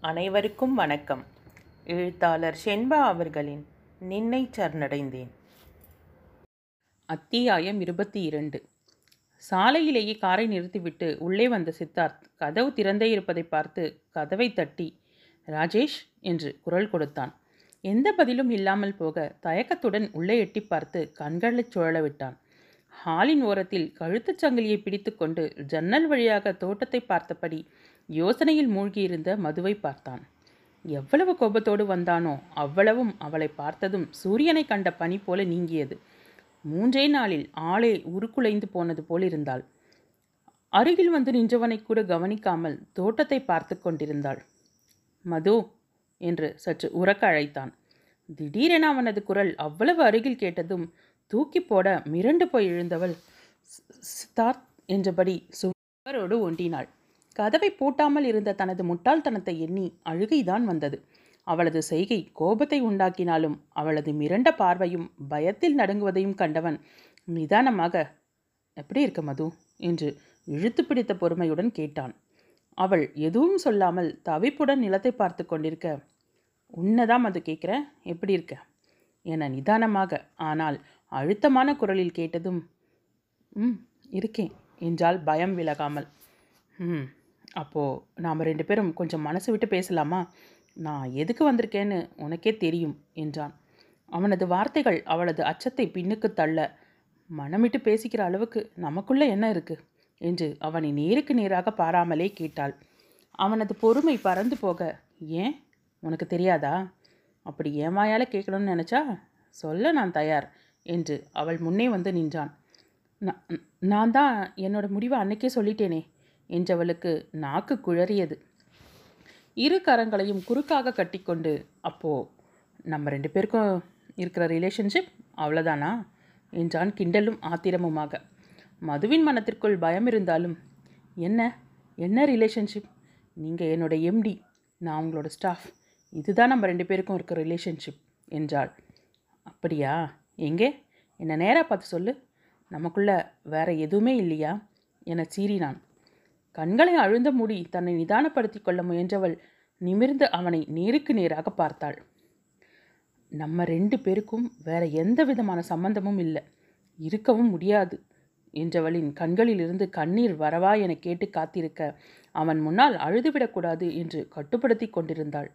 அனைவருக்கும் வணக்கம். எழுத்தாளர் ஷென்பா அவர்களின் நின்னை சரணடைந்தேன். அத்தியாயம் இருபத்தி இரண்டு. சாலையிலேயே காரை நிறுத்திவிட்டு உள்ளே வந்த சித்தார்த் கதவு திறந்தே இருப்பதை பார்த்து கதவை தட்டி ராஜேஷ் என்று குரல் கொடுத்தான். எந்த பதிலும் இல்லாமல் போக தயக்கத்துடன் உள்ளே எட்டி பார்த்து கண்களைச் சுழல விட்டான். ஹாலின் ஓரத்தில் கழுத்துச் சங்கிலியை பிடித்துக்கொண்டு ஜன்னல் வழியாக தோட்டத்தை பார்த்தபடி யோசனையில் மூழ்கியிருந்த மதுவை பார்த்தான். எவ்வளவு கோபத்தோடு வந்தானோ அவ்வளவும் அவளை பார்த்ததும் சூரியனை கண்ட பனி போல நீங்கியது. மூன்றே நாளில் ஆளே உருக்குலைந்து போனது போல் இருந்தாள். அருகில் வந்து நின்றவனை கூட கவனிக்காமல் தோட்டத்தை பார்த்து கொண்டிருந்தாள். மது என்று சற்று உறக்க அழைத்தான். திடீரென அவனது குரல் அவ்வளவு அருகில் கேட்டதும் தூக்கி போட மிரண்டு போய் எழுந்தவள் "சி- சித்தார்த் என்றபடி சுவரோடு ஒண்டினாள். கதவை பூட்டாமல் இருந்த தனது முட்டாள்தனத்தை எண்ணி அழுகைதான் வந்தது. அவளது செய்கை கோபத்தை உண்டாக்கினாலும் அவளது மிரண்ட பார்வையும் பயத்தில் நடுங்குவதையும் கண்டவன் நிதானமாக எப்படி இருக்க மது? என்று இழுத்து பிடித்த பொறுமையுடன் கேட்டான். அவள் எதுவும் சொல்லாமல் தவிப்புடன் நிலத்தை பார்த்து கொண்டிருக்க உன்னதான் அது கேட்குறேன் எப்படி இருக்க? என நிதானமாக ஆனால் அழுத்தமான குரலில் கேட்டதும் ம் இருக்கேன் என்றால் பயம் விலகாமல் ம் அப்போது நாம் ரெண்டு பேரும் கொஞ்சம் மனசு விட்டு பேசலாமா? நான் எதுக்கு வந்திருக்கேன்னு உனக்கே தெரியும் என்றான். அவனது வார்த்தைகள் அவளது அச்சத்தை பின்னுக்கு தள்ள மனமிட்டு பேசிக்கிற அளவுக்கு நமக்குள்ளே என்ன இருக்கு? என்று அவனை நேருக்கு நேராக பாராமலே கேட்டாள். அவனது பொறுமை பறந்து போக ஏன்? உனக்கு தெரியாதா? அப்படி ஏமாயால கேட்கணும்னு நினச்சா? சொல்ல நான் தயார் என்று அவள் முன்னே வந்து நின்றான். நான் தான் என்னோட முடிவை அன்னைக்கே சொல்லிட்டேனே என்றவளுக்கு நாக்கு குழறியது. இரு கரங்களையும் குறுக்காக கட்டிக்கொண்டு அப்போ நம்ம ரெண்டு பேருக்கும் இருக்கிற ரிலேஷன்ஷிப் அவ்வளோதானா என்றான் கிண்டலும் ஆத்திரமுமாக. மதுவின் மனத்திற்குள் பயம் இருந்தாலும் என்ன? என்ன ரிலேஷன்ஷிப் நீங்கள் என்னோட எம்டி நான் உங்களோட ஸ்டாஃப் இதுதான் நம்ம ரெண்டு பேருக்கும் இருக்கிற ரிலேஷன்ஷிப் என்றாள். அப்படியா? எங்கே? என்னை நேராக பார்த்து சொல்லு. நமக்குள்ள வேற எதுவுமே இல்லையா? என சீறினான். கண்களை அழுந்த மூடி தன்னை நிதானப்படுத்திக் கொள்ள முயன்றவள் நிமிர்ந்து அவனை நேருக்கு நேராக பார்த்தாள். நம்ம ரெண்டு பேருக்கும் வேற எந்த விதமான சம்பந்தமும் இல்லை. இருக்கவும் முடியாது என்றவளின் கண்களிலிருந்து கண்ணீர் வரவா என கேட்டு காத்திருக்க அவன் முன்னால் அழுதுவிடக்கூடாது என்று கட்டுப்படுத்தி கொண்டிருந்தாள்.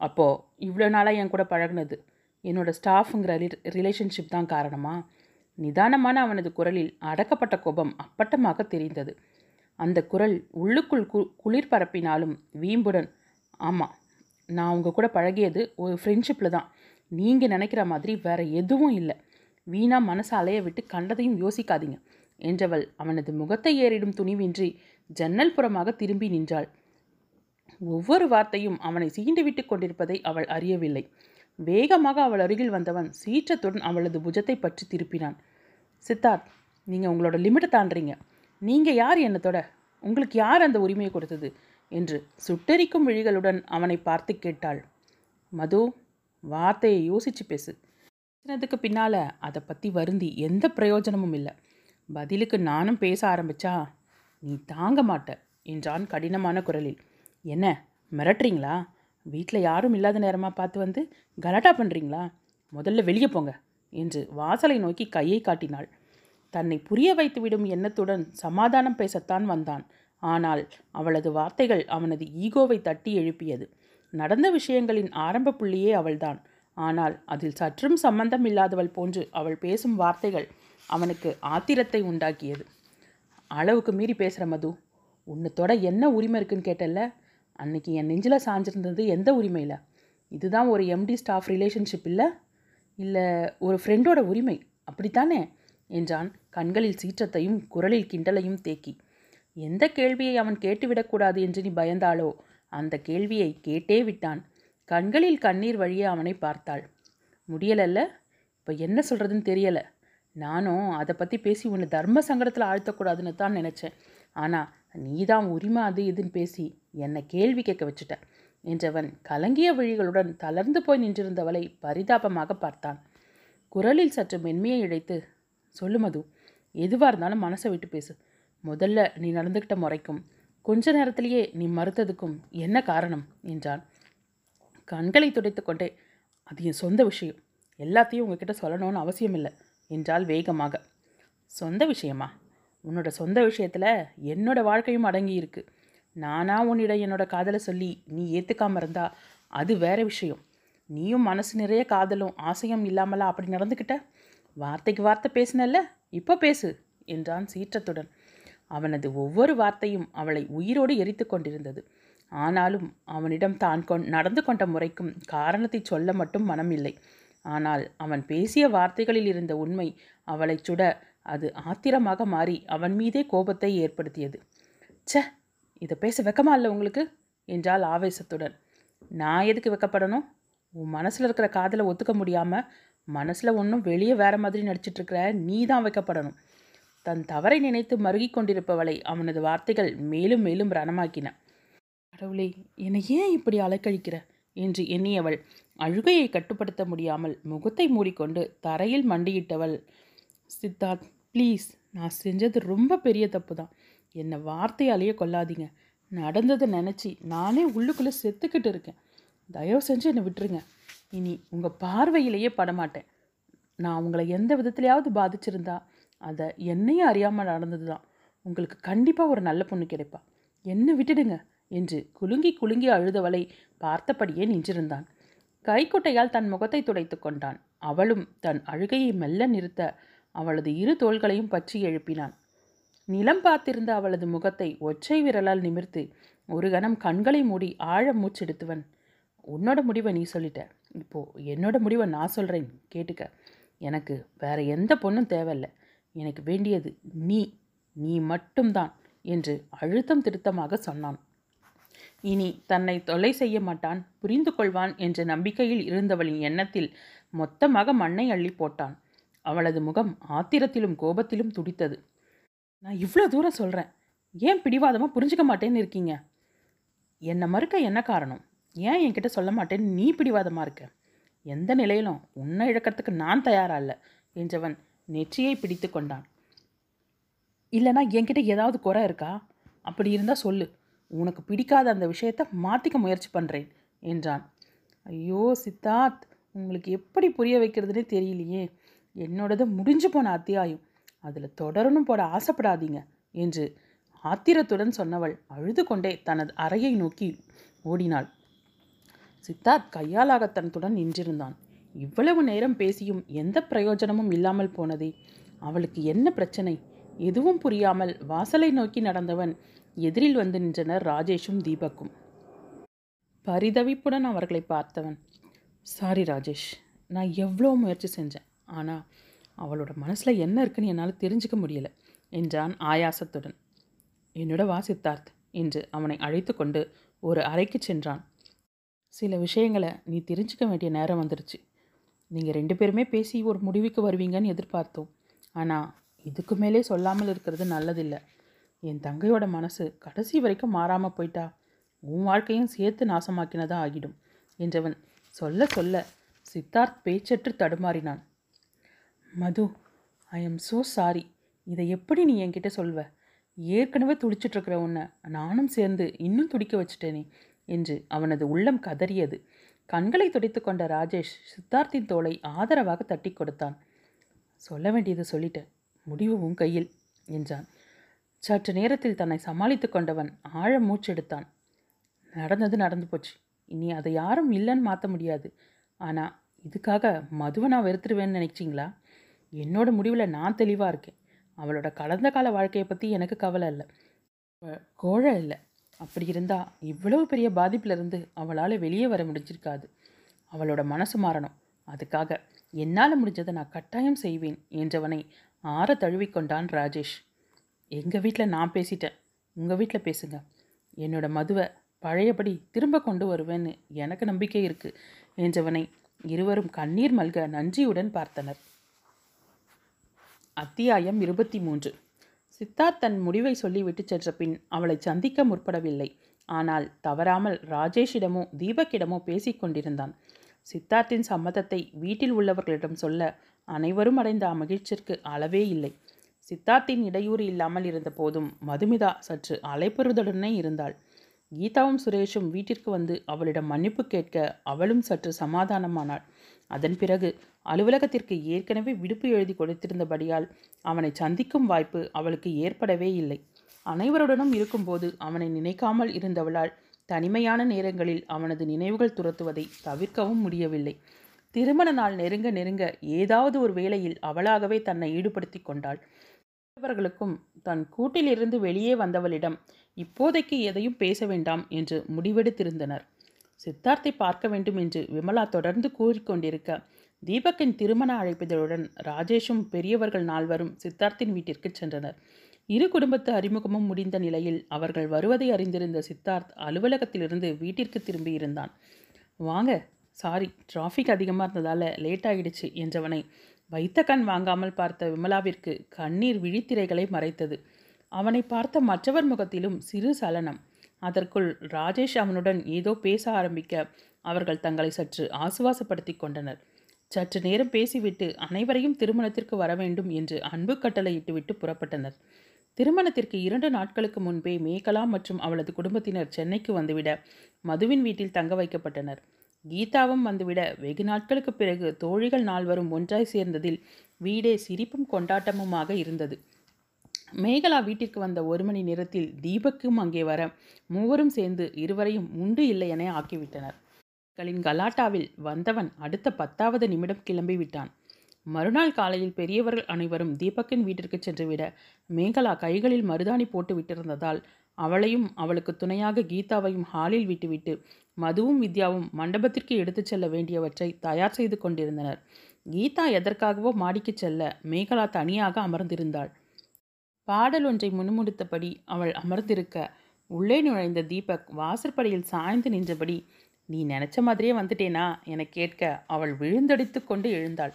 அப்போ இவ்வளோ நாளாக என் கூட பழகுனது? என்னோட ஸ்டாஃபுங்கிற ரிலேஷன்ஷிப் தான் காரணமா? நிதானமான அவனது குரலில் அடக்கப்பட்ட கோபம் அப்பட்டமாக தெரிந்தது. அந்த குரல் உள்ளுக்குள் கு குளிர் பரப்பினாலும் வீம்புடன் ஆமாம் நான் உங்கள் கூட பழகியது ஒரு ஃப்ரெண்ட்ஷிப்பில் தான். நீங்கள் நினைக்கிற மாதிரி வேற எதுவும் இல்லை. வீணா மனசை அலைய விட்டு கண்டதையும் யோசிக்காதீங்க என்றவள் அவனது முகத்தை ஏறிடும் துணிவின்றி ஜன்னல் புறமாக திரும்பி நின்றாள். ஒவ்வொரு வார்த்தையும் அவனை சீண்டுவிட்டு கொண்டிருப்பதை அவள் அறியவில்லை. வேகமாக அவள் அருகில் வந்தவன் சீற்றத்துடன் அவளது புஜத்தை பற்றி திருப்பினான். சித்தார்த் நீங்கள் உங்களோட லிமிட்டை தாண்டுறீங்க. நீங்கள் யார் என்னத்தோட உங்களுக்கு யார் அந்த உரிமையை கொடுத்தது? என்று சுட்டெரிக்கும் விழிகளுடன் அவனை பார்த்து கேட்டாள். மது வார்த்தையை யோசிச்சு பேசு. பேசினதுக்கு பின்னால் அதை பற்றி வருந்தி எந்த பிரயோஜனமும் இல்லை. பதிலுக்கு நானும் பேச ஆரம்பிச்சா நீ தாங்க மாட்ட என்றான் கடினமான குரலில். என்ன மிரட்டுறீங்களா? வீட்டில் யாரும் இல்லாத நேரமாக பார்த்து வந்து கலாட்டா பண்ணுறீங்களா முதல்ல வெளியே போங்க என்று வாசலை நோக்கி கையை காட்டினாள். தன்னை புரிய வைத்துவிடும் எண்ணத்துடன் சமாதானம் பேசத்தான் வந்தான். ஆனால் அவளது வார்த்தைகள் அவனது ஈகோவை தட்டி எழுப்பியது. நடந்த விஷயங்களின் ஆரம்ப புள்ளியே அவள்தான். ஆனால் அதில் சற்றும் சம்பந்தம் இல்லாதவள் போன்று அவள் பேசும் வார்த்தைகள் அவனுக்கு ஆத்திரத்தை உண்டாக்கியது. அளவுக்கு மீறி பேசுகிற மது உன்னத்தோட என்ன உரிமை இருக்குன்னு கேட்டல்ல? அன்னைக்கு என் நெஞ்சில் சாஞ்சிருந்தது எந்த உரிமையில்? இதுதான் ஒரு எம்டி ஸ்டாஃப் ரிலேஷன்ஷிப் இல்லை? இல்லை ஒரு ஃப்ரெண்டோட உரிமை? அப்படித்தானே? என்றான். கண்களில் சீற்றத்தையும் குரலில் கிண்டலையும் தேக்கி. எந்த கேள்வியை அவன் கேட்டுவிடக்கூடாது என்று நீ பயந்தாளோ? அந்த கேள்வியை கேட்டே விட்டான். கண்களில் கண்ணீர் வழியே அவனை பார்த்தாள். முடியலல்ல? இப்போ என்ன சொல்கிறதுன்னு தெரியலை. நானும் அதை பற்றி பேசி உன்னை தர்ம சங்கடத்தில் ஆழ்த்தக்கூடாதுன்னு தான் நினச்சேன். ஆனால் நீ தான் உரிமை அது இதுன்னு பேசி என்னை கேள்வி கேட்க வச்சுட்ட என்றவன் கலங்கிய விழிகளுடன் தளர்ந்து போய் நின்றிருந்தவளை பரிதாபமாக பார்த்தான். குரலில் சற்று மென்மையை இழைத்து சொல்லு மது. எதுவாக இருந்தாலும் மனசை விட்டு பேசு. முதல்ல நீ நடந்துக்கிட்ட முறைக்கும் கொஞ்ச நேரத்திலேயே நீ மறுத்ததுக்கும் என்ன காரணம்? என்றான். கண்களை துடைத்துக்கொண்டே அது என் சொந்த விஷயம். எல்லாத்தையும் உங்ககிட்ட சொல்லணும்னு அவசியம் இல்லை என்றால் வேகமாக. சொந்த விஷயமா? உன்னோட சொந்த விஷயத்தில் என்னோட வாழ்க்கையும் அடங்கி இருக்கு. நானா உன்னிடம் என்னோட காதலை சொல்லி நீ ஏற்றுக்காம இருந்தா அது வேற விஷயம். நீயும் மனசு நிறைய காதலும் ஆசையும் இல்லாமலா அப்படி நடந்துக்கிட்ட வார்த்தைக்கு வார்த்தை பேசினல்ல இப்போ பேசு என்றான் சீற்றத்துடன். அவனது ஒவ்வொரு வார்த்தையும் அவளை உயிரோடு எரித்து கொண்டிருந்தது. ஆனாலும் அவனிடம் தான் கொண் நடந்து கொண்ட முறைக்கும் காரணத்தை சொல்ல மட்டும் மனம் இல்லை. ஆனால் அவன் பேசிய வார்த்தைகளில் இருந்த உண்மை அவளை சுட அது ஆத்திரமாக மாறி அவன் மீதே கோபத்தை ஏற்படுத்தியது. ச்சே இதை பேச வெக்கமா இல்லை உங்களுக்கு? என்றால் ஆவேசத்துடன். நான் எதுக்கு வெக்கப்படணும்? உன் மனசில் இருக்கிற காதலை ஒத்துக்க முடியாமல் மனசில் ஒன்றும் வெளியே வேற மாதிரி நடிச்சிட்டு இருக்கிற நீ தான் வைக்கப்படணும். தன் தவறை நினைத்து மருகி கொண்டிருப்பவளை அவனது வார்த்தைகள் மேலும் மேலும் ரணமாக்கின. கடவுளே என்னை ஏன் இப்படி அலைக்கழிக்கிற? என்று எண்ணியவள் அழுகையை கட்டுப்படுத்த முடியாமல் முகத்தை மூடிக்கொண்டு தரையில் மண்டியிட்டவள் சித்தார்த் ப்ளீஸ் நான் செஞ்சது ரொம்ப பெரிய தப்பு தான் என்னை வார்த்தையாலேயே கொள்ளாதீங்க. நடந்ததை நினச்சி நானே உள்ளுக்குள்ளே செத்துக்கிட்டு இருக்கேன். தயவு செஞ்சு என்னை விட்டுருங்க. இனி உங்கள் பார்வையிலேயே படமாட்டேன். நான் உங்களை எந்த விதத்துலையாவது பாதிச்சிருந்தா அதை என்னையும் அறியாமல் நடந்தது தான் உங்களுக்கு கண்டிப்பாக ஒரு நல்ல பொண்ணு கிடைப்பா. என்னை விட்டுடுங்க என்று குலுங்கி குலுங்கி அழுதவளை பார்த்தபடியே நின்றிருந்தான். கைக்குட்டையால் தன் முகத்தை துடைத்து கொண்டான். அவளும் தன் அழுகையை மெல்ல நிறுத்த அவளது இரு தோள்களையும் பற்றி எழுப்பினான். நிலம் பார்த்திருந்த அவளது முகத்தை ஒற்றை விரலால் நிமிர்த்து ஒரு கணம் கண்களை மூடி ஆழ மூச்செடுத்துவன் உன்னோட முடிவை நீ சொல்லிட்ட. இப்போது என்னோட முடிவை நான் சொல்கிறேன் கேட்டுக்க. எனக்கு வேறு எந்த பொண்ணும் தேவையில்லை. எனக்கு வேண்டியது நீ நீ மட்டும்தான் என்று அழுத்தம் திருத்தமாக சொன்னான். இனி தன்னை தொலை செய்ய மாட்டான் புரிந்து கொள்வான் என்ற நம்பிக்கையில் இருந்தவளின் எண்ணத்தில் மொத்தமாக மண்ணை அள்ளி போட்டான். அவளது முகம் ஆத்திரத்திலும் கோபத்திலும் துடித்தது. நான் இவ்வளோ தூரம் சொல்கிறேன் ஏன் பிடிவாதமாக புரிஞ்சுக்க மாட்டேன்னு இருக்கீங்க? என்னை மறுக்க என்ன காரணம்? ஏன் என்கிட்ட சொல்ல மாட்டேன்னு நீ பிடிவாதமாக இருக்க? எந்த நிலையிலும் உன்னை இழக்கிறதுக்கு நான் தயாரா இல்லை என்றவன் நெற்றியை பிடித்து கொண்டான். இல்லைனா என்கிட்ட ஏதாவது குறை இருக்கா? அப்படி இருந்தால் சொல்லு. உனக்கு பிடிக்காத அந்த விஷயத்தை மாற்றிக்க முயற்சி பண்ணுறேன் என்றான். ஐயோ சித்தார்த் உங்களுக்கு எப்படி புரிய வைக்கிறதுனே தெரியலையே. என்னோடது முடிஞ்சு போன அத்தியாயம். அதில் தொடரணும் போட ஆசைப்படாதீங்க என்று ஆத்திரத்துடன் சொன்னவள் அழுது கொண்டே தனது அறையை நோக்கி ஓடினாள். சித்தார்த் கையாலாகத்தனத்துடன் நின்றிருந்தான். இவ்வளவு நேரம் பேசியும் எந்த பிரயோஜனமும் இல்லாமல் போனதே. அவளுக்கு என்ன பிரச்சனை? எதுவும் புரியாமல் வாசலை நோக்கி நடந்தவன் எதிரில் வந்து நின்றனர் ராஜேஷும் தீபக்கும். பரிதவிப்புடன் அவர்களை பார்த்தவன் சாரி ராஜேஷ் நான் எவ்வளோ முயற்சி செஞ்சேன் ஆனால் அவளோட மனசில் என்ன இருக்குன்னு என்னால் தெரிஞ்சுக்க முடியல என்றான் ஆயாசத்துடன். என்னோட வா சித்தார்த் என்று அவனை அழைத்து கொண்டு ஒரு அறைக்கு சென்றான். சில விஷயங்களை நீ தெரிஞ்சுக்க வேண்டிய நேரம் வந்துருச்சு. நீங்கள் ரெண்டு பேருமே பேசி ஒரு முடிவுக்கு வருவீங்கன்னு எதிர்பார்த்தோம். ஆனால் இதுக்கு மேலே சொல்லாமல் இருக்கிறது நல்லதில்லை. என் தங்கையோட மனசு கடைசி வரைக்கும் மாறாமல் போயிட்டா உன் வாழ்க்கையும் சேர்த்து நாசமாக்கினதா ஆகிடும் என்றவன் சொல்ல சொல்ல சித்தார்த் பேச்சற்று தடுமாறினான். Madhu I am so sorry இதை எப்படி நீ என்கிட்ட சொல்வ? ஏற்கனவே துடிச்சிட்டு இருக்கிற உன்னை நானும் சேர்ந்து இன்னும் துடிக்க வச்சுட்டேனே. என்று அவனது உள்ளம் கதறியது. கண்களை துடைத்து கொண்ட ராஜேஷ் சித்தார்த்தின் தோளை ஆதரவாக தட்டி கொடுத்தான். சொல்ல வேண்டியது சொல்லிட்டேன் முடிவு உன் கையில் என்றான். சற்று நேரத்தில் தன்னை சமாளித்து கொண்டவன் ஆழ மூச்செடுத்தான். நடந்தது நடந்து போச்சு. இனி அதை யாரும் இல்லைன்னு மாற்ற முடியாது. ஆனால் இதுக்காக மதுவை நான் வெறுத்துருவேன்னு நினைச்சிங்களா? என்னோட முடிவில் நான் தெளிவாக இருக்கேன். அவளோட கலந்த கால வாழ்க்கையை பற்றி எனக்கு கவலை இல்லை. அவ கோழை இல்லை. அப்படி இருந்தால் இவ்வளவு பெரிய பாதிப்பிலிருந்து அவளால் வெளியே வர முடிஞ்சிருக்காது. அவளோட மனசு மாறணும். அதுக்காக என்னால் முடிஞ்சதை நான் கட்டாயம் செய்வேன் என்றவனை ஆற தழுவிக்கொண்டான் ராஜேஷ். எங்கள் வீட்டில் நான் பேசிட்டேன். உங்கள் வீட்டில் பேசுங்க. என்னோட மதுவை பழையபடி திரும்ப கொண்டு வருவேன்னு எனக்கு நம்பிக்கை இருக்கு என்றவனை இருவரும் கண்ணீர் மல்க நன்றியுடன் பார்த்தனர். அத்தியாயம் இருபத்தி மூன்று. சித்தார்த் தன் முடிவை சொல்லிவிட்டு சென்ற பின் அவளை சந்திக்க முற்படவில்லை. ஆனால் தவறாமல் ராஜேஷிடமோ தீபக்கிடமோ பேசிக்கொண்டிருந்தான் சித்தார்த்தின் சம்மதத்தை வீட்டில் உள்ளவர்களிடம் சொல்ல அனைவரும் அடைந்த அமகிழ்ச்சிற்கு அளவே இல்லை. சித்தார்த்தின் இடையூறு இல்லாமல் இருந்த போதும் மதுமிதா சற்று அலைப்பெறுதலுடனே இருந்தாள். கீதாவும் சுரேஷும் வீட்டிற்கு வந்து அவளிடம் மன்னிப்பு கேட்க அவளும் சற்று சமாதானமானாள். அதன் பிறகு அலுவலகத்திற்கு ஏற்கனவே விடுப்பு எழுதி கொடுத்திருந்தபடியால் அவனை சந்திக்கும் வாய்ப்பு அவளுக்கு ஏற்படவே இல்லை. அனைவருடனும் இருக்கும்போது அவனை நினைக்காமல் இருந்தவளால் தனிமையான நேரங்களில் அவனது நினைவுகள் துரத்துவதை தவிர்க்கவும் முடியவில்லை. திருமண நாள் நெருங்க நெருங்க ஏதாவது ஒரு வேளையில் அவளாகவே தன்னை ஈடுபடுத்தி கொண்டாள். மற்றவர்களுக்கும் தன் கூட்டிலிருந்து வெளியே வந்தவளிடம் இப்போதைக்கு எதையும் பேச வேண்டாம் என்று முடிவெடுத்திருந்தனர். சித்தார்த்தை பார்க்க வேண்டும் என்று விமலா தொடர்ந்து கூறிக்கொண்டிருக்க தீபக்கின் திருமண அழைப்பிதழுடன் ராஜேஷும் பெரியவர்கள் நால்வரும் சித்தார்த்தின் வீட்டிற்கு சென்றனர். இரு குடும்பத்து அறிமுகமும் முடிந்த நிலையில் அவர்கள் வருவதை அறிந்திருந்த சித்தார்த் அலுவலகத்திலிருந்து வீட்டிற்கு திரும்பியிருந்தான் வாங்க சாரி டிராஃபிக் அதிகமாக இருந்ததால் லேட் ஆகிடுச்சு என்றவனை வைத்த கண் வாங்காமல் பார்த்த விமலாவிற்கு கண்ணீர் விழித்திரைகளை மறைத்தது. அவனை பார்த்த மற்றவர் முகத்திலும் சிறு சலனம். அதற்குள் ராஜேஷ் அவனுடன் ஏதோ பேச ஆரம்பிக்க அவர்கள் தங்களை சற்று ஆசுவாசப்படுத்தி கொண்டனர். சற்று நேரம் பேசிவிட்டு அனைவரையும் திருமணத்திற்கு வர வேண்டும் என்று அன்பு கட்டளையிட்டுவிட்டு புறப்பட்டனர். திருமணத்திற்கு இரண்டு நாட்களுக்கு முன்பே மேகலா மற்றும் அவளது குடும்பத்தினர் சென்னைக்கு வந்துவிட மதுவின் வீட்டில் தங்க வைக்கப்பட்டனர். கீதாவும் வந்துவிட வெகு நாட்களுக்கு பிறகு தோழிகள் நால்வரும் ஒன்றாய் சேர்ந்ததில் வீடே சிரிப்பும் கொண்டாட்டமுமாக இருந்தது. மேகலா வீட்டிற்கு வந்த ஒரு மணி நேரத்தில் தீபக்கும் அங்கே வர மூவரும் சேர்ந்து இருவரையும் உண்டு இல்லை என ஆக்கிவிட்டனர். களின் கலாட்டாவில் வந்தவன் அடுத்த பத்தாவது நிமிடம் கிளம்பி விட்டான். மறுநாள் காலையில் பெரியவர்கள் அனைவரும் தீபக்கின் வீட்டிற்கு சென்றுவிட மேகலா கைகளில் மருதாணி போட்டு விட்டிருந்ததால் அவளையும் அவளுக்கு துணையாக கீதாவையும் ஹாலில் விட்டுவிட்டு மதுவும் வித்யாவும் மண்டபத்திற்கு எடுத்துச் செல்ல வேண்டியவற்றை தயார் செய்து கொண்டிருந்தனர். கீதா எதற்காகவோ மாடிக்கு செல்ல மேகலா தனியாக அமர்ந்திருந்தாள். பாடல் ஒன்றை முணுமுணுத்தபடி அவள் அமர்ந்திருக்க உள்ளே நுழைந்த தீபக் வாசற்படியில் சாய்ந்து நின்றபடி நீ நினச்ச மாதிரியே வந்துட்டேனா? என கேட்க அவள் விழுந்தடித்து கொண்டு எழுந்தாள்.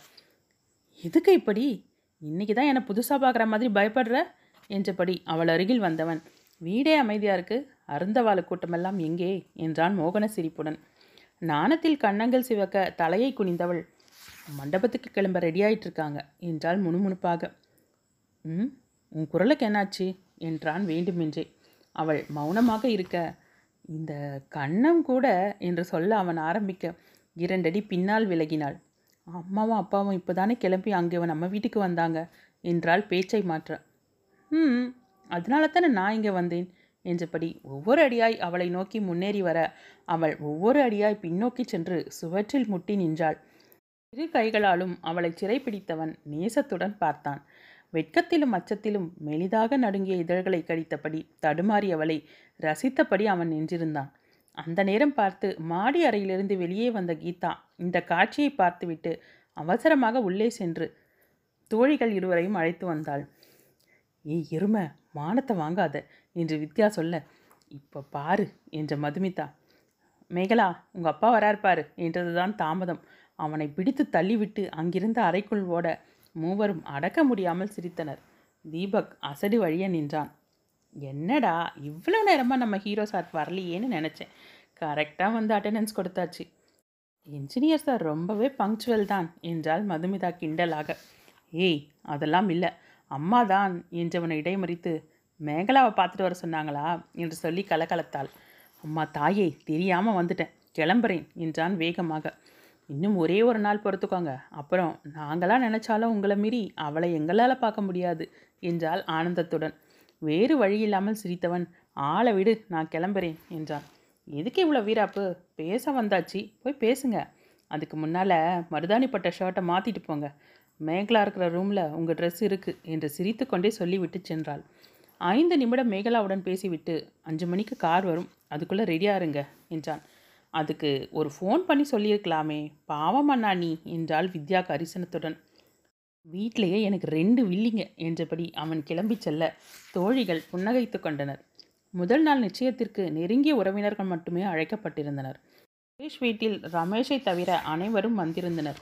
எதுக்கு இப்படி? இன்னைக்கு தான் என்னை புதுசாக பார்க்குற மாதிரி பயப்படுற? என்றபடி அவள் அருகில் வந்தவன். வீடே அமைதியாக இருக்கு. அருந்தவாள கூட்டமெல்லாம் எங்கே? என்றான் மோகன சிரிப்புடன். நாணத்தில் கண்ணங்கள் சிவக்க தலையை குனிந்தவள். மண்டபத்துக்கு கிளம்ப ரெடியாயிட்டு இருக்காங்க என்றாள் முணுமுணுப்பாக. ம் உன் குரலுக்கு என்னாச்சு? என்றான் வேண்டுமென்றே. அவள் மௌனமாக இருக்க இந்த கண்ணம் கூட என்று சொல்ல அவன் ஆரம்பிக்க இரண்டடி பின்னால் விலகினாள். அம்மாவும் அப்பாவும் இப்போதானே கிளம்பி அங்கே நம்ம வீட்டுக்கு வந்தாங்க என்றால் பேச்சை மாற்ற. ம் அதனால தானே நான் இங்கே வந்தேன்? என்றபடி ஒவ்வொரு அடியாய் அவளை நோக்கி முன்னேறி வர அவள் ஒவ்வொரு அடியாய் பின்னோக்கி சென்று சுவற்றில் முட்டி நின்றாள். இரு கைகளாலும் அவளை சிறைப்பிடித்தவன் நேசத்துடன் பார்த்தான். வெட்கத்திலும் அச்சத்திலும் மெலிதாக நடுங்கிய இதழ்களை கடித்தபடி தடுமாறியவளை ரசித்தபடி அவன் நின்றிருந்தான். அந்த நேரம் பார்த்து மாடி அறையிலிருந்து வெளியே வந்த கீதா இந்த காட்சியை பார்த்துவிட்டு அவசரமாக உள்ளே சென்று தோழிகள் இருவரையும் அழைத்து வந்தாள். ஏய் எருமை மானத்தை வாங்காத என்று வித்யா சொல்ல இப்போ பாரு என்ற மதுமிதா. மேகலா உங்கள் அப்பா வரார் பாரு என்றதுதான் தாமதம். அவனை பிடித்து தள்ளிவிட்டு அங்கிருந்த அறைக்குள் ஓட மூவரும் அடக்க முடியாமல் சிரித்தனர். தீபக் அசடு வழிய நின்றான். என்னடா இவ்வளோ நேரமாக நம்ம ஹீரோ சார் வரலையேன்னு நினச்சேன். கரெக்டாக வந்து அட்டெண்டன்ஸ் கொடுத்தாச்சு. இன்ஜினியர் சார் ரொம்பவே பங்க்சுவல் தான் என்றால் மதுமிதா கிண்டலாக. ஏய் அதெல்லாம் இல்லை. அம்மா தான் என்றவனை இடைமறித்து மேகலாவை பார்த்துட்டு வர சொன்னாங்களா என்று சொல்லி கலகலத்தாள். அம்மா தாயே தெரியாமல் வந்துட்டேன். கிளம்புறேன் என்றான் வேகமாக. இன்னும் ஒரே ஒரு நாள் பொறுத்துக்கோங்க. அப்புறம் நாங்களாம் நினச்சாலும் உங்களை மீறி அவளை எங்களால் பார்க்க முடியாது என்றாள் ஆனந்தத்துடன். வேறு வழி இல்லாமல் சிரித்தவன் ஆளை விடு நான் கிளம்புறேன் என்றான். எதுக்கு இவ்வளோ வீராப்பு? பேச வந்தாச்சு போய் பேசுங்க. அதுக்கு முன்னால் மருதாணிப்பட்ட ஷர்ட்டை மாற்றிட்டு போங்க. மேகலா இருக்கிற ரூமில் உங்கள் ட்ரெஸ் இருக்குது என்று சிரித்து கொண்டே சொல்லிவிட்டு சென்றாள். ஐந்து நிமிடம் மேகலாவுடன் பேசிவிட்டு அஞ்சு மணிக்கு கார் வரும் அதுக்குள்ளே ரெடியாக இருங்க என்றான். அதுக்கு ஒரு ஃபோன் பண்ணி சொல்லியிருக்கலாமே. பாவம் அண்ணா நீ என்றாள் வித்யா கரிசனத்துடன். வீட்டிலேயே எனக்கு ரெண்டு வில்லிங்க என்றபடி அவன் கிளம்பி செல்ல தோழிகள் புன்னகைத்து கொண்டனர். முதல் நாள் நிச்சயத்திற்கு நெருங்கிய உறவினர்கள் மட்டுமே அழைக்கப்பட்டிருந்தனர். சுரேஷ் வீட்டில் ரமேஷை தவிர அனைவரும் வந்திருந்தனர்.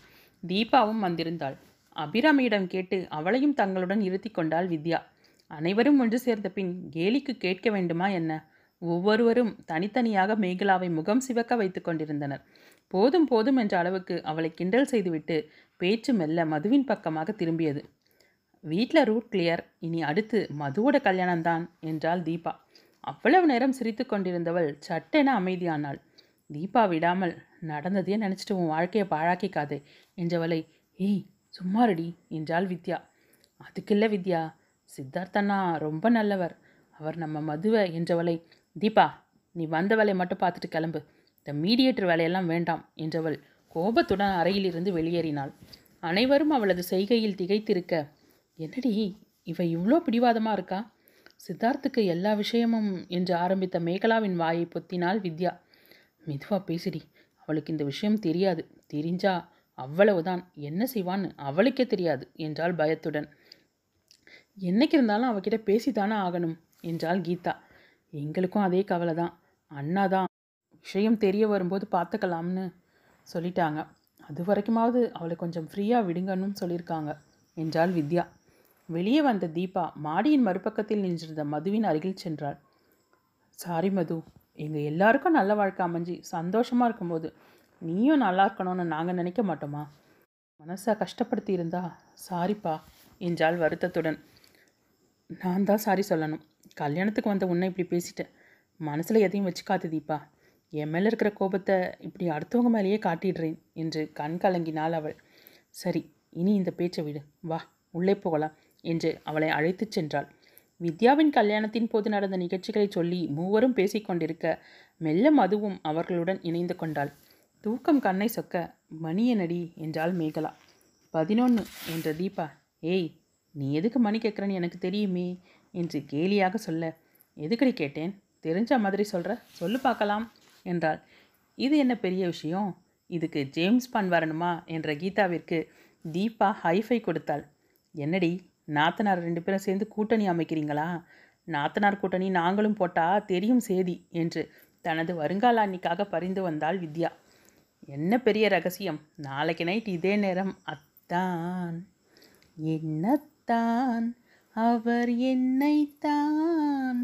தீபாவும் வந்திருந்தாள். அபிராமியிடம் கேட்டு அவளையும் தங்களுடன் இருத்தி கொண்டாள் வித்யா. அனைவரும் ஒன்று சேர்ந்த பின் கேலிக்கு கேட்க வேண்டுமா என்ன? ஒவ்வொருவரும் தனித்தனியாக மேகலாவை முகம் சிவக்க வைத்து கொண்டிருந்தனர். போதும் போதும் என்ற அளவுக்கு அவளை கிண்டல் செய்துவிட்டு பேச்சு மெல்ல மதுவின் பக்கமாக திரும்பியது. வீட்டில் ரூட் கிளியர் இனி அடுத்து மதுவோட கல்யாணம்தான் என்றாள் தீபா. அவ்வளவு நேரம் சிரித்து கொண்டிருந்தவள் சட்டென அமைதியானாள். தீபா விடாமல் நடந்ததையே நினச்சிட்டு உன் வாழ்க்கையை பாழாக்கிக்காதே? என்றவளை ஏய் சும்மாருடி என்றாள் வித்யா. அதுக்கில்ல வித்யா சித்தார்த்தண்ணா ரொம்ப நல்லவர். அவர் நம்ம மதுவை என்றவளை தீபா நீ வந்த வேலையை மட்டும் பார்த்துட்டு கிளம்பு. இந்த மீடியேட்டர் வேலையெல்லாம் வேண்டாம் என்றவள் கோபத்துடன் அறையிலிருந்து வெளியேறினாள். அனைவரும் அவளது செய்கையில் திகைத்திருக்க என்னடி இவ இவ்வளோ பிடிவாதமாக இருக்கா? சித்தார்த்துக்கு எல்லா விஷயமும் என்று ஆரம்பித்த மேகலாவின் வாயை பொத்தினாள் வித்யா. மெதுவாக பேசிடி அவளுக்கு இந்த விஷயம் தெரியாது. தெரிஞ்சா அவ்வளவுதான். என்ன செய்வான்னு அவளுக்கே தெரியாது என்றாள் பயத்துடன். என்னைக்கு இருந்தாலும் அவகிட்ட பேசித்தானே ஆகணும் என்றாள் கீதா. எங்களுக்கும் அதே கவலை தான். அண்ணா தான் விஷயம் தெரிய வரும்போது பார்த்துக்கலாம்னு சொல்லிட்டாங்க. அது வரைக்குமாவது அவளை கொஞ்சம் ஃப்ரீயாக விடுங்கன்னு சொல்லியிருக்காங்க என்றாள் வித்யா. வெளியே வந்த தீபா மாடியின் மறுபக்கத்தில் நின்றிருந்த மதுவின் அருகில் சென்றாள். சாரி மது எங்கள் எல்லாருக்கும் நல்ல வாழ்க்கை அமைஞ்சு சந்தோஷமாக இருக்கும்போது நீயும் நல்லா இருக்கணும்னு நாங்கள் நினைக்க மாட்டோமா? மனசை கஷ்டப்படுத்தி இருந்தா சாரிப்பா என்றாள் வருத்தத்துடன். நான் தான் சாரி சொல்லணும். கல்யாணத்துக்கு வந்த உன்னை இப்படி பேசிட்டேன். மனசில் எதையும் வச்சுக்காது தீபா. என் மேலே இருக்கிற கோபத்தை இப்படி அடுத்தவங்க மேலேயே காட்டிடுறேன் என்று கண் கலங்கினாள் அவள். சரி இனி இந்த பேச்சை விடு. வா உள்ளே போகலாம் என்று அவளை அழைத்துச் சென்றாள். வித்யாவின் கல்யாணத்தின் போது நடந்த நிகழ்ச்சிகளை சொல்லி மூவரும் பேசிக்கொண்டிருக்க மெல்ல மதுவும் அவர்களுடன் இணைந்து கொண்டாள். தூக்கம் கண்ணை சொக்க மணியனடி என்றாள் மேகலா. பதினொன்று என்ற தீபா. ஏய் நீ எதுக்கு மணி கேட்குறன்னு எனக்கு தெரியுமே. என்று கேலியாக சொல்ல எதுக்கடி கேட்டேன்? தெரிஞ்ச மாதிரி சொல்கிற சொல்லு பார்க்கலாம் என்றாள். இது என்ன பெரிய விஷயம்? இதுக்கு ஜேம்ஸ் பான் வரணுமா? என்ற கீதாவிற்கு தீபா ஹைஃபை கொடுத்தாள். என்னடி நாத்தனார் ரெண்டு பேரும் சேர்ந்து கூட்டணி அமைக்கிறீங்களா? நாத்தனார் கூட்டணி நாங்களும் போட்டா தெரியும் சேதி என்று தனது வருங்கால அன்னிக்காக பரிந்து வந்தாள் வித்யா. என்ன பெரிய ரகசியம்? நாளைக்கு நைட் இதே நேரம். அத்தான். என்னத்தான்? அவர் என்னைத்தான்.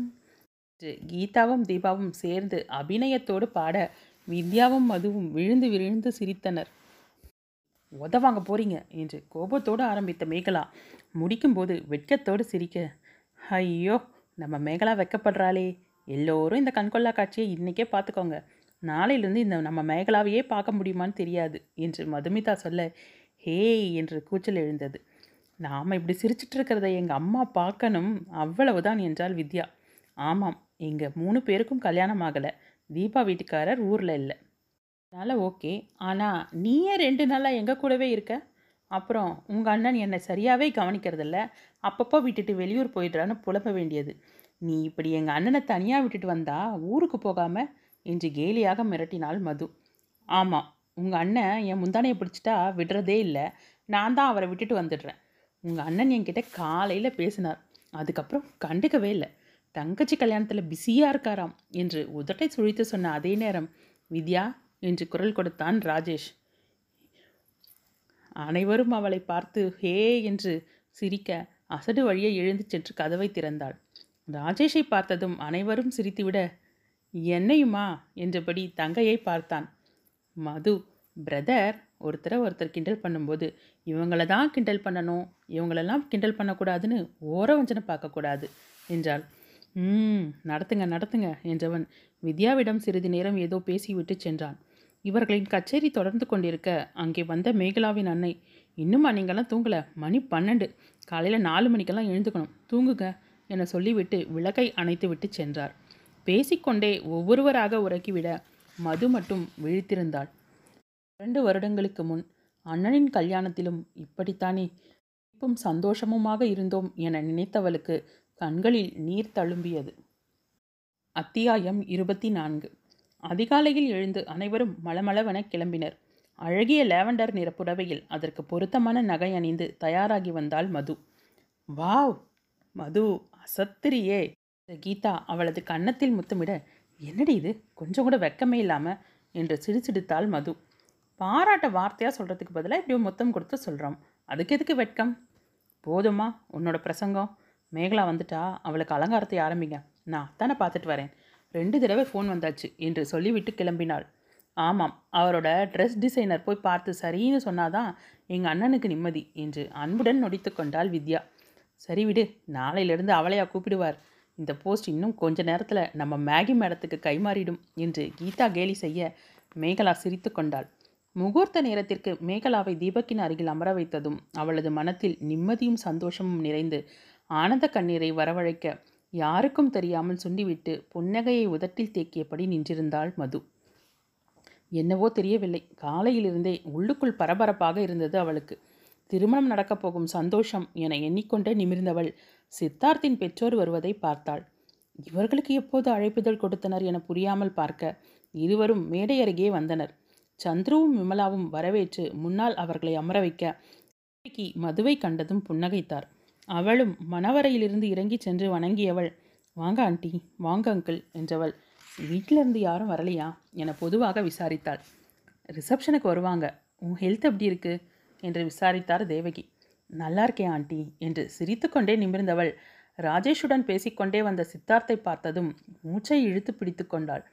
கீதாவும் தீபாவும் சேர்ந்து அபிநயத்தோடு பாட வித்யாவும் மதுவும் விழுந்து விழுந்து சிரித்தனர். உதவாங்க போறீங்க என்று கோபத்தோடு ஆரம்பித்த மேகலா முடிக்கும்போது வெட்கத்தோடு சிரிக்க ஐயோ நம்ம மேகலா வெக்கப்படுறாளே. எல்லோரும் இந்த கண்கொள்ளா காட்சியை இன்றைக்கே பார்த்துக்கோங்க. நாளையிலிருந்து இந்த நம்ம மேகலாவையே பார்க்க முடியுமான்னு தெரியாது என்று மதுமிதா சொல்ல ஹே என்று கூச்சல் எழுந்தது. நாம் இப்படி சிரிச்சிட்டு இருக்கிறத எங்கள் அம்மா பார்க்கணும். அவ்வளவுதான் என்றாள் வித்யா. ஆமாம் எங்கள் மூணு பேருக்கும் கல்யாணம் ஆகலை. தீபா வீட்டுக்காரர் ஊரில் இல்லை. அதனால் ஓகே. ஆனால் நீயே ரெண்டு நாளாக எங்கள் கூடவே இருக்க? அப்புறம் உங்கள் அண்ணன் என்னை சரியாகவே கவனிக்கிறதில்ல. அப்பப்போ விட்டுட்டு வெளியூர் போயிடுறான்னு புலம்ப வேண்டியது. நீ இப்படி எங்கள் அண்ணனை தனியாக விட்டுட்டு வந்தா ஊருக்கு போகாமல் என்று கேலியாக மிரட்டினாள் மது. ஆமாம் உங்கள் அண்ணன் என் முந்தானையை பிடிச்சிட்டா விடுறதே இல்லை. நான் தான் அவரை விட்டுட்டு வந்துடுறேன். உங்கள் அண்ணன் என்கிட்ட காலையில் பேசினார். அதுக்கப்புறம் கண்டுக்கவே இல்லை. தங்கச்சி கல்யாணத்தில் பிஸியாக இருக்காராம் என்று உதட்டை சுழித்து சொன்ன அதே நேரம் வித்யா என்று குரல் கொடுத்தான் ராஜேஷ். அனைவரும் அவளை பார்த்து ஹே என்று சிரிக்க அசடு வழியே எழுந்து சென்று கதவை திறந்தாள். ராஜேஷை பார்த்ததும் அனைவரும் சிரித்துவிட என்னையுமா? என்றபடி தங்கையை பார்த்தான். மது பிரதர் ஒருத்தரை ஒருத்தர் கிண்டல் பண்ணும்போது இவங்கள தான் கிண்டல் பண்ணணும் இவங்களெல்லாம் கிண்டல் பண்ணக்கூடாதுன்னு ஓர வஞ்சனை பார்க்கக்கூடாது என்றாள். ம் நடத்துங்க நடத்துங்க என்றவன் வித்யாவிடம் சிறிது நேரம் ஏதோ பேசிவிட்டு சென்றான். இவர்களின் கச்சேரி தொடர்ந்து கொண்டிருக்க அங்கே வந்த மேகலாவின் அன்னை இன்னுமா நீங்களாம் தூங்கலை மணி பன்னெண்டு காலையில் நாலு மணிக்கெல்லாம் எழுந்துக்கணும் தூங்குங்க என சொல்லிவிட்டு விளக்கை அணைத்து விட்டு சென்றார். பேசிக்கொண்டே ஒவ்வொருவராக உறக்கிவிட மது மட்டும் விழித்திருந்தாள். இரண்டு வருடங்களுக்கு முன் அண்ணனின் கல்யாணத்திலும் இப்படித்தானே சிரிப்பும் சந்தோஷமுமாக இருந்தோம் என நினைத்தவளுக்கு கண்களில் நீர் தழும்பியது. அத்தியாயம் இருபத்தி நான்கு அதிகாலையில் எழுந்து அனைவரும் மளமளவென கிளம்பினர். அழகிய லேவண்டர் நிற புடவையில் அதற்கு பொருத்தமான நகை அணிந்து தயாராகி வந்தாள் மது. வாவ்! மது அசத்திரியே! கீதா அவளது கன்னத்தில் முத்தமிட. என்னடி இது? கொஞ்சம் கூட வெக்கமே இல்லாமல் என்று சிரிச்சிடுத்தாள் மது. பாராட்ட வார்த்தையாக சொல்கிறதுக்கு பதிலாக இப்படி மொத்தம் கொடுத்து சொல்கிறோம் அதுக்கு எதுக்கு வெட்கம்? போதுமா உன்னோட பிரசங்கம். மேகலா வந்துட்டா அவளுக்கு அலங்காரத்தை ஆரம்பிங்க. நான் அத்தானை பார்த்துட்டு வரேன். ரெண்டு தடவை ஃபோன் வந்தாச்சு என்று சொல்லிவிட்டு கிளம்பினாள். ஆமாம் அவரோட ட்ரெஸ் டிசைனர் போய் பார்த்து சரின்னு சொன்னாதான் எங்கள் அண்ணனுக்கு நிம்மதி என்று அன்புடன் நொடித்து கொண்டாள் வித்யா. சரி விடு நாளையிலிருந்து அவளையா கூப்பிடுவார். இந்த போஸ்ட் இன்னும் கொஞ்ச நேரத்தில் நம்ம மேகி மேடத்துக்கு கைமாறிடும் என்று கீதா கேலி செய்ய மேகலா சிரித்து கொண்டாள். முகூர்த்த நேரத்திற்கு மேகலாவை தீபக்கின் அருகில் அமர வைத்ததும் அவளது மனத்தில் நிம்மதியும் சந்தோஷமும் நிறைந்து ஆனந்த கண்ணீரை வரவழைக்க யாருக்கும் தெரியாமல் சுண்டிவிட்டு புன்னகையை உதட்டில் தேக்கியபடி நின்றிருந்தாள் மது. என்னவோ தெரியவில்லை. காலையிலிருந்தே உள்ளுக்குள் பரபரப்பாக இருந்தது அவளுக்கு. திருமணம் நடக்கப் போகும் சந்தோஷம் என எண்ணிக்கொண்டே நிமிர்ந்தவள் சித்தார்த்தின் பெற்றோர் வருவதை பார்த்தாள். இவர்களுக்கு எப்போது அழைப்புதல் கொடுத்தனர் என புரியாமல் பார்க்க இருவரும் மேடை அருகே வந்தனர். சந்துருவும் விமலாவும் வரவேற்று முன்னால் அவர்களை அமர வைக்க தேவகி மதுவை கண்டதும் புன்னகைத்தார். அவளும் மணவரையிலிருந்து இறங்கிச் சென்று வணங்கியவள். வாங்க ஆண்டி வாங்க அங்கிள் என்றவள். வீட்டிலிருந்து யாரும் வரலையா? என பொதுவாக விசாரித்தாள். ரிசப்ஷனுக்கு வருவாங்க. உன் ஹெல்த் எப்படி இருக்கு? என்று விசாரித்தார் தேவகி. நல்லா இருக்கேன் ஆண்டி என்று சிரித்துக்கொண்டே நிமிர்ந்தவள். ராஜேஷுடன் பேசிக்கொண்டே வந்த சித்தார்த்தை பார்த்ததும் மூச்சை இழுத்து பிடித்து கொண்டாள்.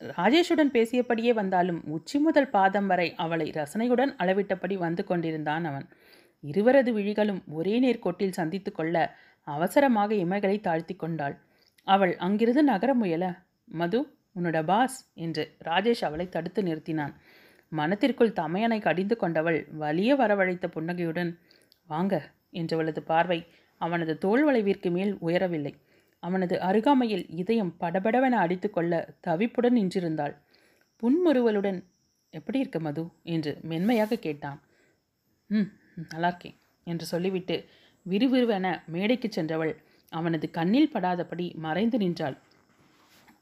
ராஜேஷுடன் பேசியபடியே வந்தாலும் உச்சி முதல் பாதம் வரை அவளை ரசனையுடன் அளவிட்டபடி வந்து கொண்டிருந்தான் அவன். இருவரது விழிகளும் ஒரே நேர்கோட்டில் சந்தித்து கொள்ள அவசரமாக இமைகளை தாழ்த்தி கொண்டாள். அவள் அங்கிருந்து நகர முயல மது உன்னோட பாஸ் என்று ராஜேஷ் அவளை தடுத்து நிறுத்தினான். மனத்திற்குள் தமையனை கடிந்து கொண்டவள் வலிய வரவழைத்த புன்னகையுடன் வாங்க என்றவளது பார்வை அவனது தோல் வளைவிற்கு மேல் உயரவில்லை. அவனது அருகாமையில் இதயம் படபடவென அடித்துக்கொள்ள தவிப்புடன் நின்றிருந்தாள். புன்முறுவலுடன் எப்படி இருக்க மது? என்று மென்மையாக கேட்டான். ம் நல்லா இருக்கேன் என்று சொல்லிவிட்டு விறுவிறுவென மேடைக்கு சென்றவள் அவனது கண்ணில் படாதபடி மறைந்து நின்றாள்.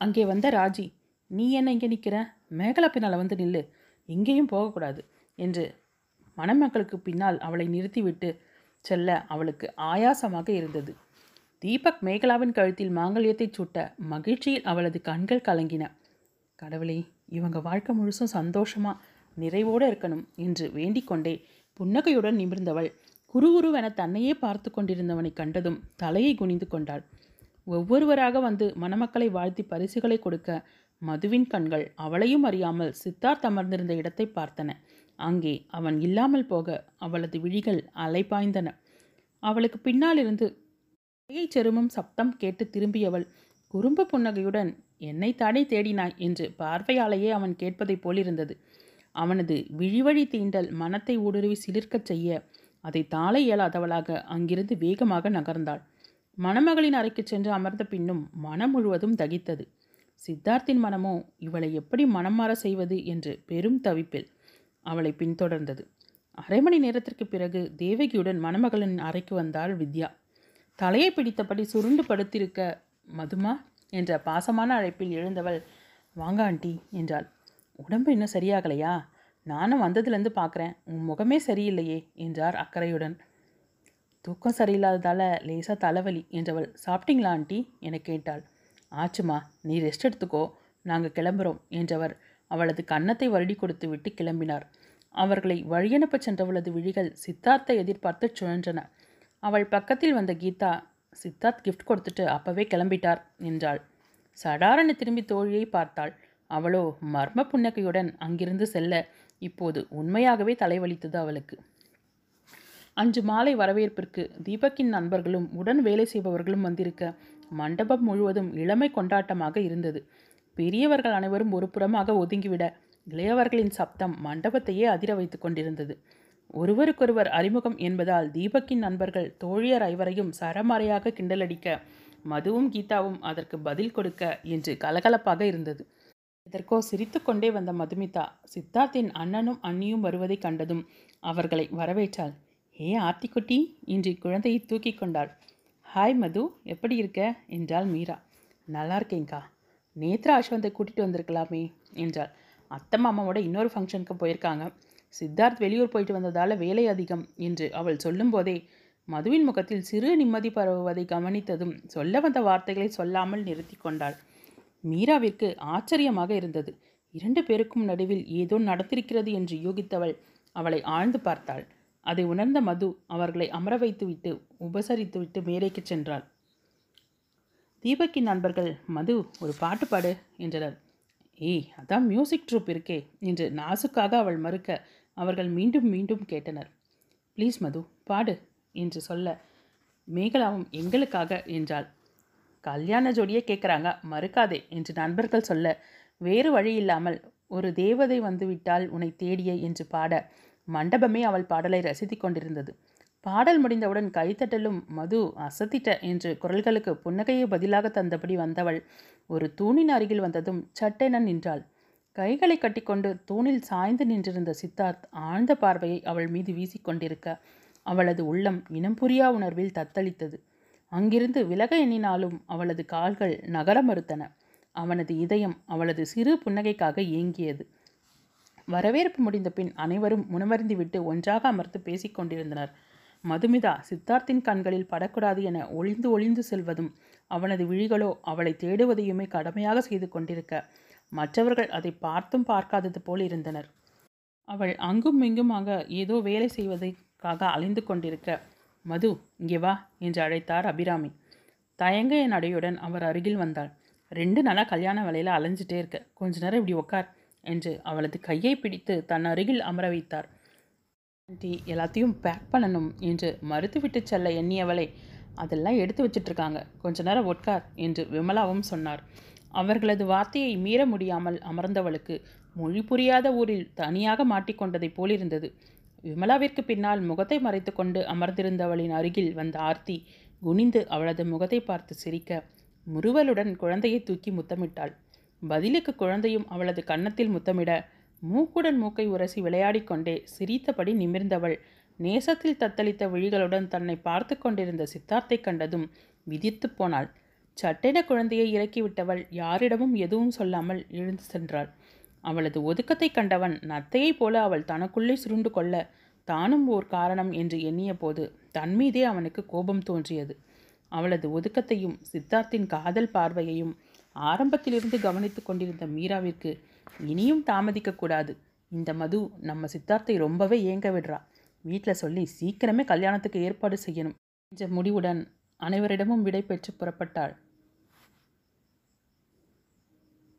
அங்கே வந்த ராஜி நீ என்ன இங்கே நிற்கிற மேகலா பின்னால் வந்து நில்லு. எங்கேயும் போகக்கூடாது என்று மணமக்களுக்கு பின்னால் அவளை நிறுத்திவிட்டு செல்ல அவளுக்கு ஆயாசமாக இருந்தது. தீபக் மேகலாவின் கழுத்தில் மாங்கல்யத்தை சூட்ட மகிழ்ச்சியில் அவளது கண்கள் கலங்கின. கடவுளே இவங்க வாழ்க்கை முழுசும் சந்தோஷமா நிறைவோடு இருக்கணும் என்று வேண்டிக்கொண்டே புன்னகையுடன் நிமிர்ந்தவள் குருகுருவென தன்னையே பார்த்து கொண்டிருந்தவனை கண்டதும் தலையை குனிந்து கொண்டாள். ஒவ்வொருவராக வந்து மணமக்களை வாழ்த்தி பரிசுகளை கொடுக்க மதுவின் கண்கள் அவளையும் அறியாமல் சித்தார்த் அமர்ந்திருந்த இடத்தை பார்த்தன. அங்கே அவன் இல்லாமல் போக அவளது விழிகள் அலைபாய்ந்தன. அவளுக்கு பின்னாலிருந்து கையை செருமும் சப்தம் கேட்டு திரும்பியவள். குறும்பு புன்னகையுடன் என்னை தானே தேடினாய்? என்று பார்வையாலேயே அவன் கேட்பதைப் போலிருந்தது. அவனது விழிவழி தீண்டல் மனத்தை ஊடுருவி சிலிர்க்கச் செய்ய அதை தாழ இயலாதவளாக அங்கிருந்து வேகமாக நகர்ந்தாள். மணமகளின் அறைக்கு சென்று அமர்ந்த பின்னும் மனம் முழுவதும் தகித்தது. சித்தார்த்தின் மனமோ இவளை எப்படி மனம் மாற செய்வது? என்று பெரும் தவிப்பில் அவளை பின்தொடர்ந்தது. அரை மணி நேரத்திற்கு பிறகு தேவகியுடன் மணமகளின் அறைக்கு வந்தாள் வித்யா. தலையை பிடித்தபடி சுருண்டு படுத்திருக்க மதுமா என்ற பாசமான அழைப்பில் எழுந்தவள் வாங்க ஆண்டி என்றாள். உடம்பு இன்னும் சரியாகலையா? நானும் வந்ததுலேருந்து பார்க்குறேன் உன் முகமே சரியில்லையே என்றார் அக்கறையுடன். தூக்கம் சரியில்லாததால் லேசாக தலைவலி என்றவள். சாப்பிட்டீங்களா ஆண்டி? என கேட்டாள். ஆச்சுமா நீ ரெஸ்ட் எடுத்துக்கோ. நாங்கள் கிளம்புறோம் என்றவர் அவளது கன்னத்தை வருடி கொடுத்து விட்டு கிளம்பினார். அவர்களை வழியனுப்ப சென்றவளது விழிகள் சித்தார்த்தை எதிர்பார்த்து சுழன்றன. அவள் பக்கத்தில் வந்த கீதா சித்தார்த் கிஃப்ட் கொடுத்துட்டு அப்பவே கிளம்பிட்டார் என்றாள். சடாரண திரும்பி தோழியை பார்த்தாள். அவளோ மர்ம புன்னகையுடன் அங்கிருந்து செல்ல இப்போது உண்மையாகவே தலைவலித்தது அவளுக்கு. அன்று மாலை வரவேற்பிற்கு தீபக்கின் நண்பர்களும் உடன் வேலை செய்பவர்களும் வந்திருக்க மண்டபம் முழுவதும் இளமை கொண்டாட்டமாக இருந்தது. பெரியவர்கள் அனைவரும் ஒரு புறமாக ஒதுங்கிவிட இளையவர்களின் சப்தம் மண்டபத்தையே அதிர வைத்து கொண்டிருந்தது. ஒருவருக்கொருவர் அறிமுகம் என்பதால் தீபக்கின் நண்பர்கள் தோழியர் ஐவரையும் சரமாறையாக கிண்டலடிக்க மதுவும் கீதாவும் அதற்கு பதில் கொடுக்க என்று கலகலப்பாக இருந்தது. இதற்கோ சிரித்துக்கொண்டே வந்த மதுமிதா சித்தார்த்தின் அண்ணனும் அண்ணியும் வருவதை கண்டதும் அவர்களை வரவேற்றாள். ஏ ஆர்த்திக்குட்டி இன்று குழந்தையை தூக்கி கொண்டாள். ஹாய் மது எப்படி இருக்க? என்றாள் மீரா. நல்லா இருக்கேங்க்கா நேத்ரா அஸ்வந்தை கூட்டிகிட்டு வந்திருக்கலாமே என்றாள். அத்தை மாமாவோட இன்னொரு ஃபங்க்ஷனுக்கு போயிருக்காங்க. சித்தார்த் வெளியூர் போயிட்டு வந்ததால் வேலை அதிகம் என்று அவள் சொல்லும்போதே மதுவின் முகத்தில் சிறு நிம்மதி பரவுவதை கவனித்ததும் சொல்ல வந்த வார்த்தைகளை சொல்லாமல் நிறுத்தி கொண்டாள். மீராவிற்கு ஆச்சரியமாக இருந்தது. இரண்டு பேருக்கும் நடுவில் ஏதோ நடந்திருக்கிறது என்று யூகித்தவள் அவளை ஆழ்ந்து பார்த்தாள். அதை உணர்ந்த மது அவர்களை அமர வைத்துவிட்டு உபசரித்துவிட்டு மேடைக்கு சென்றாள். தீபக்கின் நண்பர்கள் மது ஒரு பாட்டு பாடு என்றனர். ஏய் அதான் மியூசிக் ட்ரூப் இருக்கே என்று நாசுக்காக அவள் மறுக்க அவர்கள் மீண்டும் மீண்டும் கேட்டனர். ப்ளீஸ் மது பாடு என்று சொல்ல மேகலாவும் எங்களுக்காக என்றாள். கல்யாண ஜோடியே கேட்குறாங்க மறுக்காதே என்று நண்பர்கள் சொல்ல வேறு வழி இல்லாமல் ஒரு தேவதை வந்துவிட்டால் உன்னை தேடிய என்று பாட மண்டபமே அவள் பாடலை ரசித்து கொண்டிருந்தது. பாடல் முடிந்தவுடன் கைத்தட்டலும் மது அசத்திட்ட என்று குரல்களுக்கு புன்னகையை பதிலாக தந்தபடி வந்தவள் ஒரு தூணின் அருகில் வந்ததும் சட்டென நின்றாள். கைகளை கட்டிக்கொண்டு தூணில் சாய்ந்து நின்றிருந்த சித்தார்த் ஆழ்ந்த பார்வையை அவள் மீது வீசிக்கொண்டிருக்க அவளது உள்ளம் இனம் புரியா உணர்வில் தத்தளித்தது. அங்கிருந்து விலக எண்ணினாலும் அவளது கால்கள் நகர மறுத்தன. அவனது இதயம் அவளது சிறு புன்னகைக்காக ஏங்கியது. வரவேற்பு முடிந்த பின் அனைவரும் உணவருந்திவிட்டு ஒன்றாக அமர்ந்து பேசிக்கொண்டிருந்தனர் மதுமிதா சித்தார்த்தின் கண்களில் படக்கூடாது என ஒளிந்து ஒளிந்து செல்வதும் அவனது விழிகளோ அவளை தேடுவதையுமே கடமையாக செய்து கொண்டிருக்க மற்றவர்கள் அதை பார்த்தும் பார்க்காதது போல் இருந்தனர். அவள் அங்கும் இங்குமாக ஏதோ வேலை செய்வதற்காக அலைந்து கொண்டிருக்க மது இங்கே வா என்று அழைத்தார் அபிராமி. தயங்க என் அடையுடன் அவர் அருகில் வந்தாள். ரெண்டு நாளாக கல்யாண வேலையில் அலைஞ்சிட்டே இருக்க. கொஞ்ச நேரம் இப்படி உட்கார் என்று அவளது கையை பிடித்து தன் அருகில் அமர வைத்தார். ஆண்டி எல்லாத்தையும் பேக் பண்ணணும் என்று மறுத்துவிட்டு செல்ல எண்ணியவளை. அதெல்லாம் எடுத்து வச்சிட்ருக்காங்க கொஞ்ச நேரம் உட்கார் என்று விமலாவும் சொன்னார். அவர்களது வார்த்தையை மீற முடியாமல் அமர்ந்தவளுக்கு மொழி புரியாத ஊரில் தனியாக மாட்டிக்கொண்டதைப் போலிருந்தது. விமலாவிற்கு பின்னால் முகத்தை மறைத்து கொண்டு அமர்ந்திருந்தவளின் அருகில் வந்த ஆர்த்தி குனிந்து அவளது முகத்தை பார்த்து சிரிக்க முறுவலுடன் குழந்தையை தூக்கி முத்தமிட்டாள். பதிலுக்கு குழந்தையும் அவளது கன்னத்தில் முத்தமிட மூக்குடன் மூக்கை உரசி விளையாடிக்கொண்டே சிரித்தபடி நிமிர்ந்தவள். நேசத்தில் தத்தளித்த விழிகளுடன் தன்னை பார்த்து கொண்டிருந்த சித்தார்த்தை கண்டதும் விதித்து போனாள். சட்டென குழந்தையை இறக்கிவிட்டவள் யாரிடமும் எதுவும் சொல்லாமல் எழுந்து சென்றாள். அவளது ஒதுக்கத்தை கண்டவன் நத்தையைப் போல அவள் தனக்குள்ளே சுருண்டு கொள்ள தானும் ஓர் காரணம் என்று எண்ணிய போது தன்மீதே அவனுக்கு கோபம் தோன்றியது. அவளது ஒதுக்கத்தையும் சித்தார்த்தின் காதல் பார்வையையும் ஆரம்பத்திலிருந்து கவனித்து கொண்டிருந்த மீராவிற்கு இனியும் தாமதிக்கக்கூடாது. இந்த மது நம்ம சித்தார்த்தை ரொம்பவே ஏங்க விடுறா. வீட்டில் சொல்லி சீக்கிரமே கல்யாணத்துக்கு ஏற்பாடு செய்யணும். என்ற முடிவுடன் அனைவரிடமும் விடை பெற்று புறப்பட்டாள்.